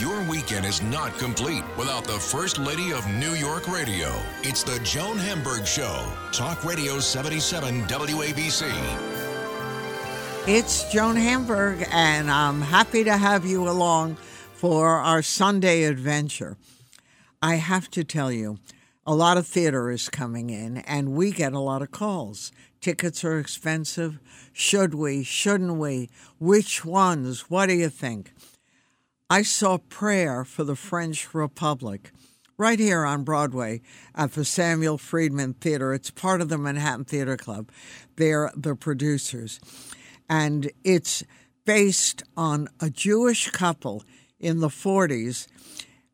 Your weekend is not complete without the First Lady of New York Radio. It's the Joan Hamburg Show. Talk Radio 77 WABC. It's Joan Hamburg, and I'm happy to have you along for our Sunday adventure. I have to tell you, a lot of theater is coming in, and we get a lot of calls. Tickets are expensive. Should we? Shouldn't we? Which ones? What do you think? I saw Prayer for the French Republic right here on Broadway at the Samuel Friedman Theater. It's part of the Manhattan Theater Club. They're the producers and it's based on a Jewish couple in the 40s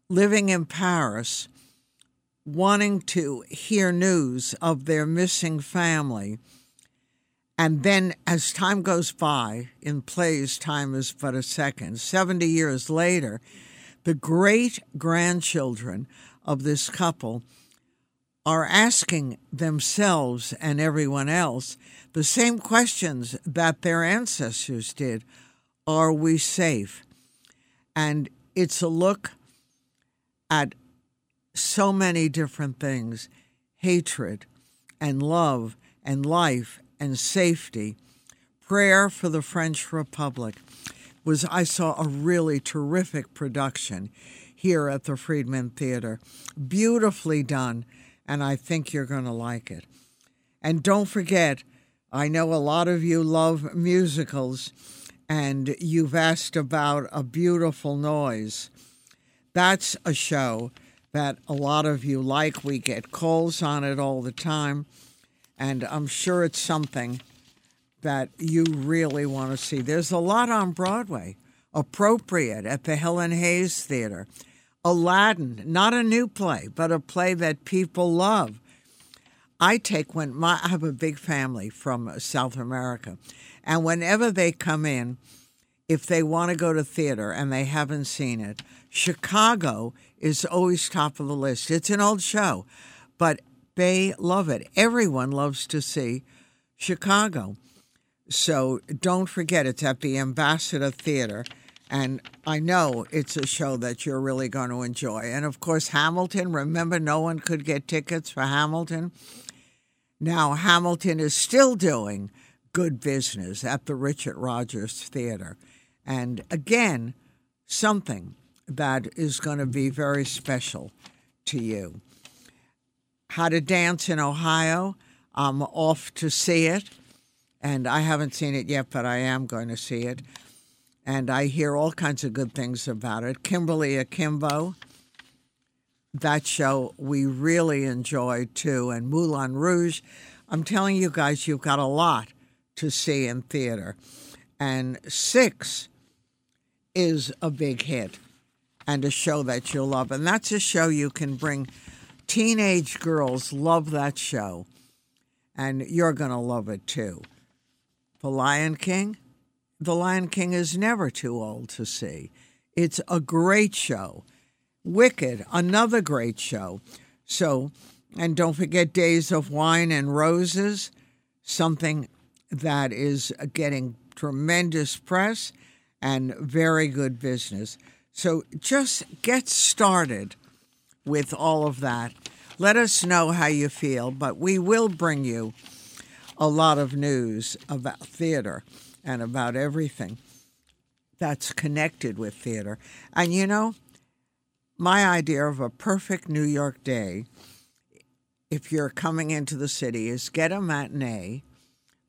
living in Paris, wanting to hear news of their missing family. And then, as time goes by, in plays, time is but a second. 70 years later, the great grandchildren of this couple are asking themselves and everyone else the same questions that their ancestors did Are we safe? And it's a look at so many different things hatred and love and life and safety. Prayer for the French Republic was I saw a really terrific production here at the Friedman Theater. Beautifully done, and I think you're going to like it. And don't forget, I know a lot of you love musicals, and you've asked about A Beautiful Noise. That's a show that a lot of you like. We get calls on it all the time, and I'm sure it's something that you really want to see. There's a lot on Broadway, appropriate at the Helen Hayes Theater. Aladdin, not a new play, but a play that people love. I take when my I have a big family from South America, and whenever they come in, if they want to go to theater and they haven't seen it, Chicago is always top of the list. It's an old show, but they love it. Everyone loves to see Chicago. So don't forget, it's at the Ambassador Theater. And I know it's a show that you're really going to enjoy. And of course, Hamilton, remember, no one could get tickets for Hamilton. Now, Hamilton is still doing good business at the Richard Rodgers Theater. And again, something that is going to be very special to you. How to Dance in Ohio. I'm off to see it, and I haven't seen it yet, but I am going to see it. And I hear all kinds of good things about it. Kimberly Akimbo, that show we really enjoyed too. And Moulin Rouge, I'm telling you guys, you've got a lot to see in theater. And Six is a big hit and a show that you'll love. And that's a show you can bring teenage girls love that show. And you're going to love it too. The Lion King, The Lion King is never too old to see. It's a great show. Wicked, another great show. So, and don't forget Days of Wine and Roses, something that is getting tremendous press and very good business. So just get started with all of that. Let us know how you feel, but we will bring you a lot of news about theater and about everything that's connected with theater. And you know, my idea of a perfect New York day, if you're coming into the city, is get a matinee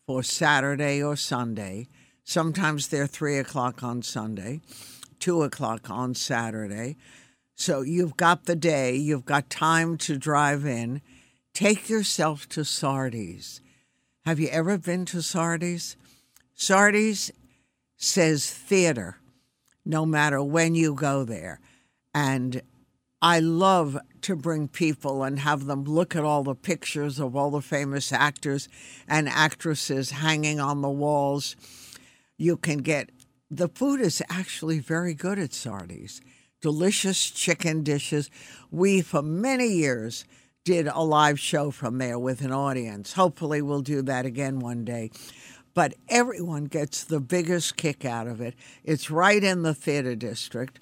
for Saturday or Sunday. Sometimes they're three o'clock on Sunday, two o'clock on Saturday. So you've got the day, you've got time to drive in. Take yourself to Sardi's. Have you ever been to Sardi's? Sardi's says theater no matter when you go there. And I love to bring people and have them look at all the pictures of all the famous actors and actresses hanging on the walls. You can get the food is actually very good at Sardi's. Delicious chicken dishes. We, for many years, did a live show from there with an audience. Hopefully, we'll do that again one day. But everyone gets the biggest kick out of it. It's right in the theater district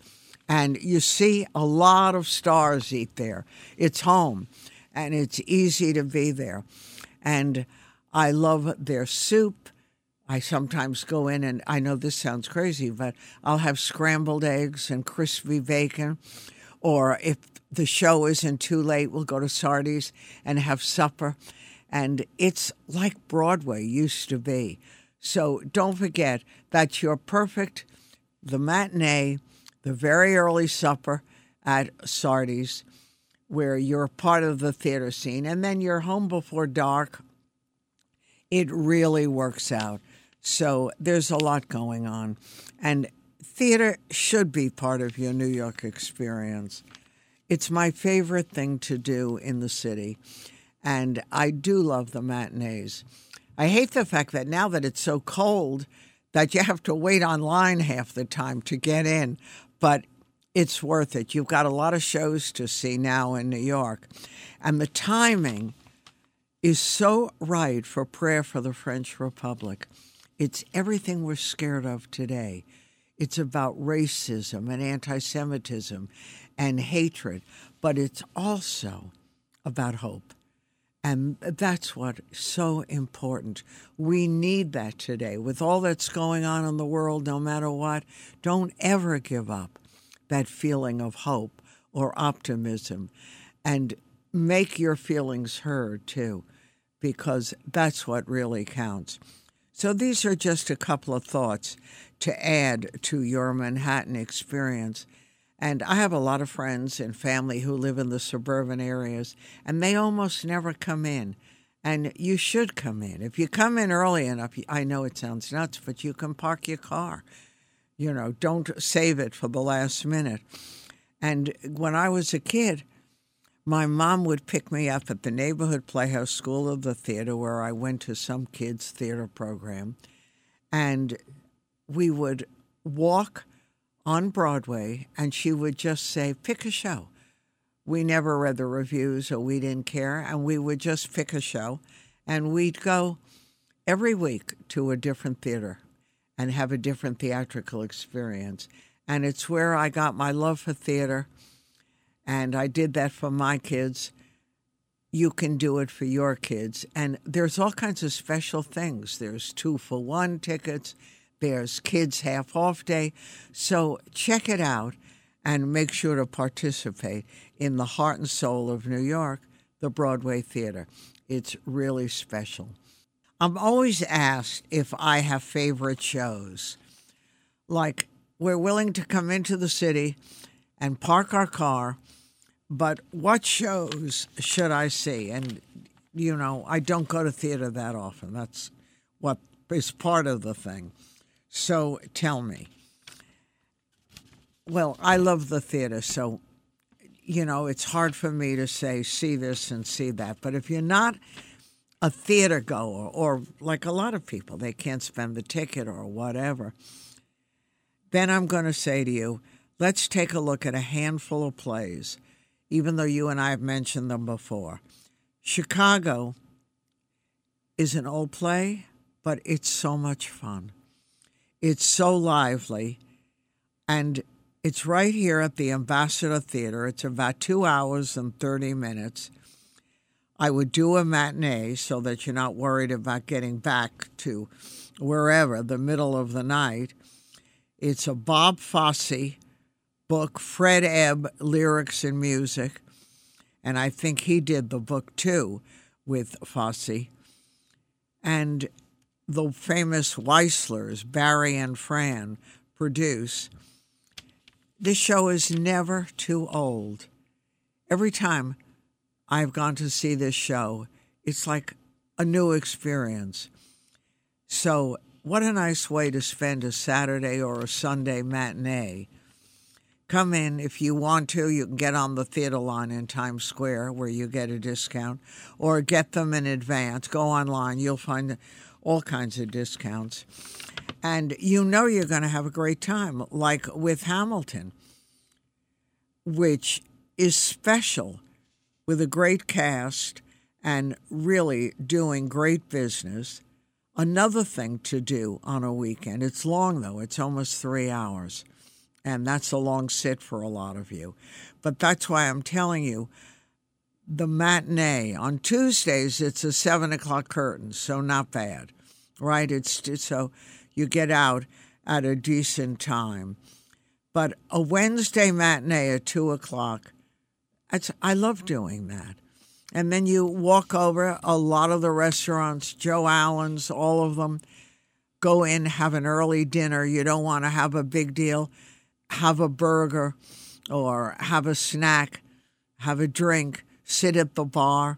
And you see a lot of stars eat there. It's home and it's easy to be there. And I love their soup. I sometimes go in and I know this sounds crazy, but I'll have scrambled eggs and crispy bacon. Or if the show isn't too late, we'll go to Sardi's and have supper. And it's like Broadway used to be. So don't forget that you're perfect the matinee, the very early supper at Sardi's, where you're part of the theater scene, and then you're home before dark. It really works out. So there's a lot going on. And theater should be part of your New York experience. It's my favorite thing to do in the city. And I do love the matinees. I hate the fact that now that it's so cold, that you have to wait online half the time to get in, but it's worth it. You've got a lot of shows to see now in New York, and the timing is so right for Prayer for the French Republic. It's everything we're scared of today. It's about racism and anti Semitism and hatred, but it's also about hope. And that's what's so important. We need that today. With all that's going on in the world, no matter what, don't ever give up that feeling of hope or optimism. And make your feelings heard too, because that's what really counts. So these are just a couple of thoughts to add to your Manhattan experience. And I have a lot of friends and family who live in the suburban areas, and they almost never come in. And you should come in. If you come in early enough, I know it sounds nuts, but you can park your car. You know, don't save it for the last minute. And when I was a kid, my mom would pick me up at the neighborhood playhouse school of the theater where I went to some kids' theater program. And we would walk on Broadway, and she would just say, pick a show. We never read the reviews or we didn't care, and we would just pick a show, and we'd go every week to a different theater and have a different theatrical experience. And it's where I got my love for theater, and I did that for my kids. You can do it for your kids. And there's all kinds of special things. There's two for one tickets there's Kids Half Off Day. So check it out and make sure to participate in the heart and soul of New York, the Broadway Theater. It's really special. I'm always asked if I have favorite shows. Like, we're willing to come into the city and park our car, but what shows should I see? And, you know, I don't go to theater that often. That's what is part of the thing. So tell me. Well, I love the theater, so you know, it's hard for me to say see this and see that. But if you're not a theater goer or like a lot of people, they can't spend the ticket or whatever, then I'm going to say to you, let's take a look at a handful of plays, even though you and I have mentioned them before. Chicago is an old play, but it's so much fun. It's so lively. And it's right here at the Ambassador Theater. It's about two hours and 30 minutes. I would do a matinee so that you're not worried about getting back to wherever, the middle of the night. It's a Bob Fosse book, Fred Ebb lyrics and music. And I think he did the book too with Fosse. And the famous Weisslers, Barry and Fran, produce, this show is never too old. Every time I've gone to see this show, it's like a new experience. So, what a nice way to spend a Saturday or a Sunday matinee. Come in if you want to. You can get on the theater line in Times Square where you get a discount, or get them in advance. Go online, you'll find all kinds of discounts. And you know you're going to have a great time, like with Hamilton, which is special with a great cast and really doing great business. Another thing to do on a weekend, it's long though, it's almost three hours. And that's a long sit for a lot of you. But that's why I'm telling you the matinee on Tuesdays. It's a seven o'clock curtain, so not bad, right? It's so you get out at a decent time. But a Wednesday matinee at two o'clock, I love doing that. And then you walk over a lot of the restaurants, Joe Allen's, all of them. Go in, have an early dinner. You don't want to have a big deal. Have a burger or have a snack, have a drink, sit at the bar.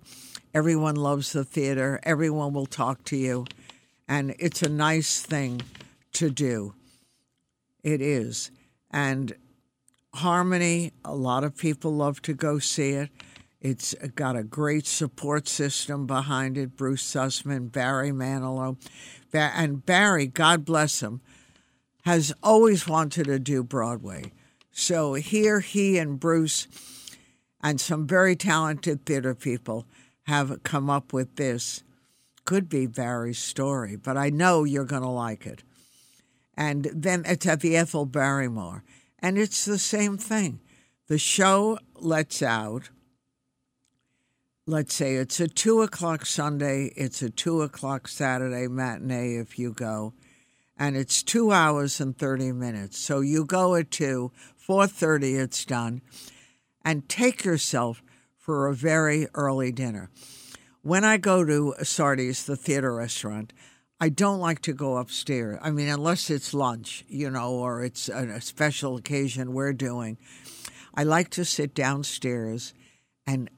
Everyone loves the theater. Everyone will talk to you. And it's a nice thing to do. It is. And Harmony, a lot of people love to go see it. It's got a great support system behind it. Bruce Sussman, Barry Manilow. And Barry, God bless him, has always wanted to do Broadway. So here he and Bruce and some very talented theater people have come up with this. Could be Barry's story, but I know you're going to like it. And then it's at the Ethel Barrymore. And it's the same thing. The show lets out let's say it's a two o'clock Sunday, it's a two o'clock Saturday matinee if you go, and it's two hours and thirty minutes. So you go at two, four thirty, it's done, and take yourself for a very early dinner. When I go to Sardi's, the theater restaurant, I don't like to go upstairs. I mean, unless it's lunch, you know, or it's a special occasion we're doing. I like to sit downstairs and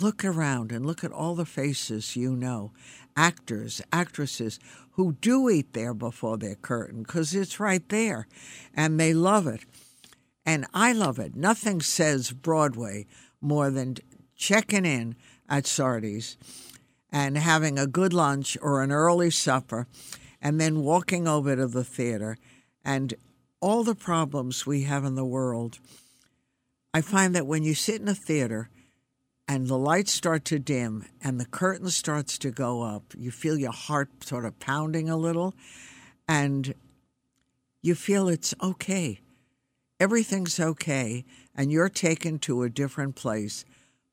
look around and look at all the faces you know actors, actresses who do eat there before their curtain because it's right there and they love it. And I love it. Nothing says Broadway more than checking in at Sardi's and having a good lunch or an early supper and then walking over to the theater and all the problems we have in the world. I find that when you sit in a theater, and the lights start to dim and the curtain starts to go up, you feel your heart sort of pounding a little and you feel it's okay. Everything's okay, and you're taken to a different place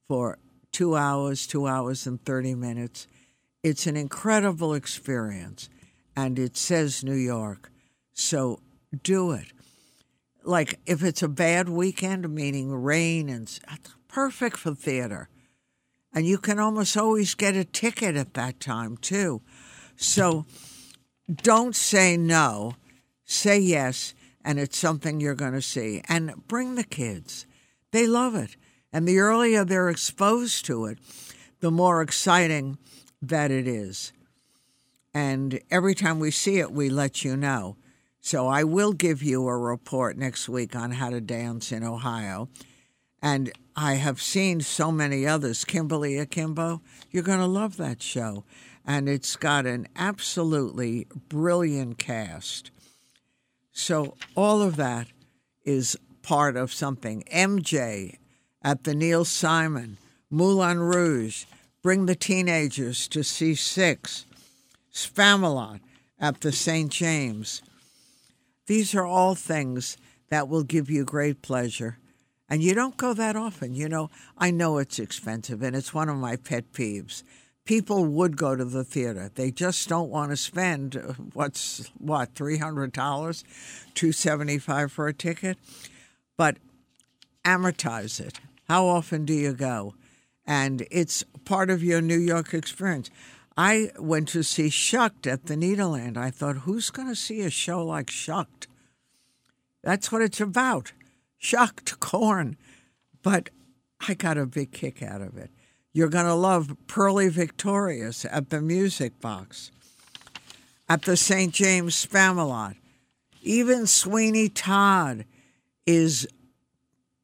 for two hours, two hours and 30 minutes. It's an incredible experience, and it says New York. So do it. Like if it's a bad weekend, meaning rain and perfect for theater. And you can almost always get a ticket at that time, too. So don't say no, say yes, and it's something you're going to see. And bring the kids, they love it. And the earlier they're exposed to it, the more exciting that it is. And every time we see it, we let you know. So I will give you a report next week on how to dance in Ohio. And I have seen so many others. Kimberly Akimbo, you're going to love that show. And it's got an absolutely brilliant cast. So all of that is part of something. MJ at the Neil Simon, Moulin Rouge, Bring the Teenagers to see Six, Spamalot at the St. James. These are all things that will give you great pleasure and you don't go that often. You know, I know it's expensive, and it's one of my pet peeves. People would go to the theater. They just don't want to spend uh, what's what three hundred dollars, two seventy five for a ticket. But amortize it. How often do you go? And it's part of your New York experience. I went to see Shucked at the Nederland. I thought, who's going to see a show like Shucked? That's what it's about shucked corn, but I got a big kick out of it. You're going to love Purlie Victorious at the Music Box, at the St. James Spamalot. Even Sweeney Todd is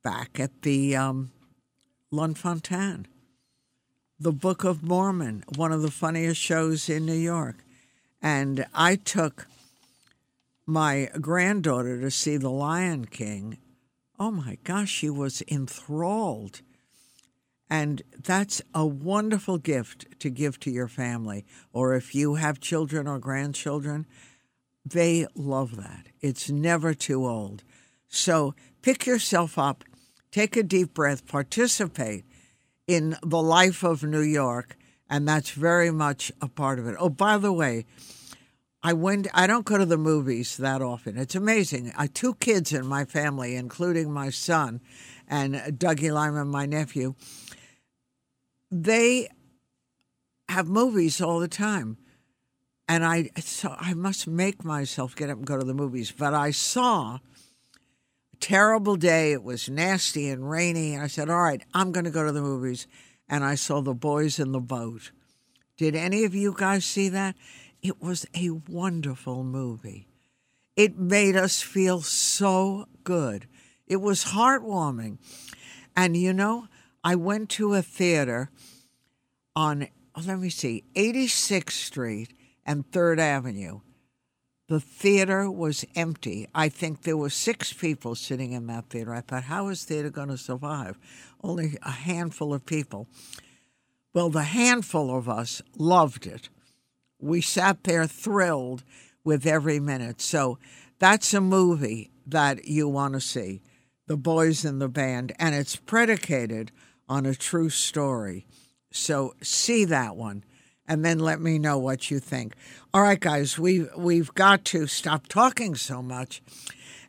back at the um, Lunt-Fontanne. The Book of Mormon, one of the funniest shows in New York. And I took my granddaughter to see The Lion King, oh my gosh, she was enthralled. And that's a wonderful gift to give to your family. Or if you have children or grandchildren, they love that. It's never too old. So pick yourself up, take a deep breath, participate in the life of New York, and that's very much a part of it. Oh, by the way, I went. I don't go to the movies that often. It's amazing. I two kids in my family, including my son and Dougie Liman, my nephew. They have movies all the time, and I so I must make myself get up and go to the movies. But I saw a terrible day. It was nasty and rainy. And I said, All right, I'm going to go to the movies. And I saw The Boys in the Boat. Did any of you guys see that? It was a wonderful movie. It made us feel so good. It was heartwarming. And you know, I went to a theater on, oh, let me see, 86th Street and 3rd Avenue the theater was empty. I think there were six people sitting in that theater. I thought, how is theater going to survive? Only a handful of people. Well, the handful of us loved it. We sat there thrilled with every minute. So that's a movie that you want to see The Boys in the Band, and it's predicated on a true story. So see that one and then let me know what you think. All right, guys, we we've got to stop talking so much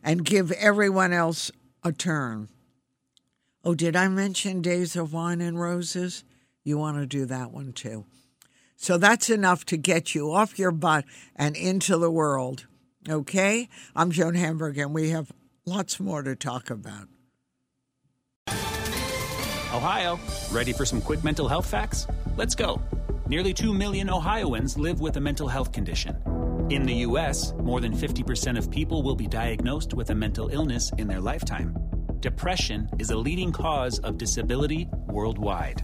and give everyone else a turn. Oh, did I mention Days of Wine and Roses? You want to do that one too. So that's enough to get you off your butt and into the world. Okay? I'm Joan Hamburg, and we have lots more to talk about. Ohio, ready for some quick mental health facts? Let's go. Nearly 2 million Ohioans live with a mental health condition. In the U.S., more than 50% of people will be diagnosed with a mental illness in their lifetime. Depression is a leading cause of disability worldwide.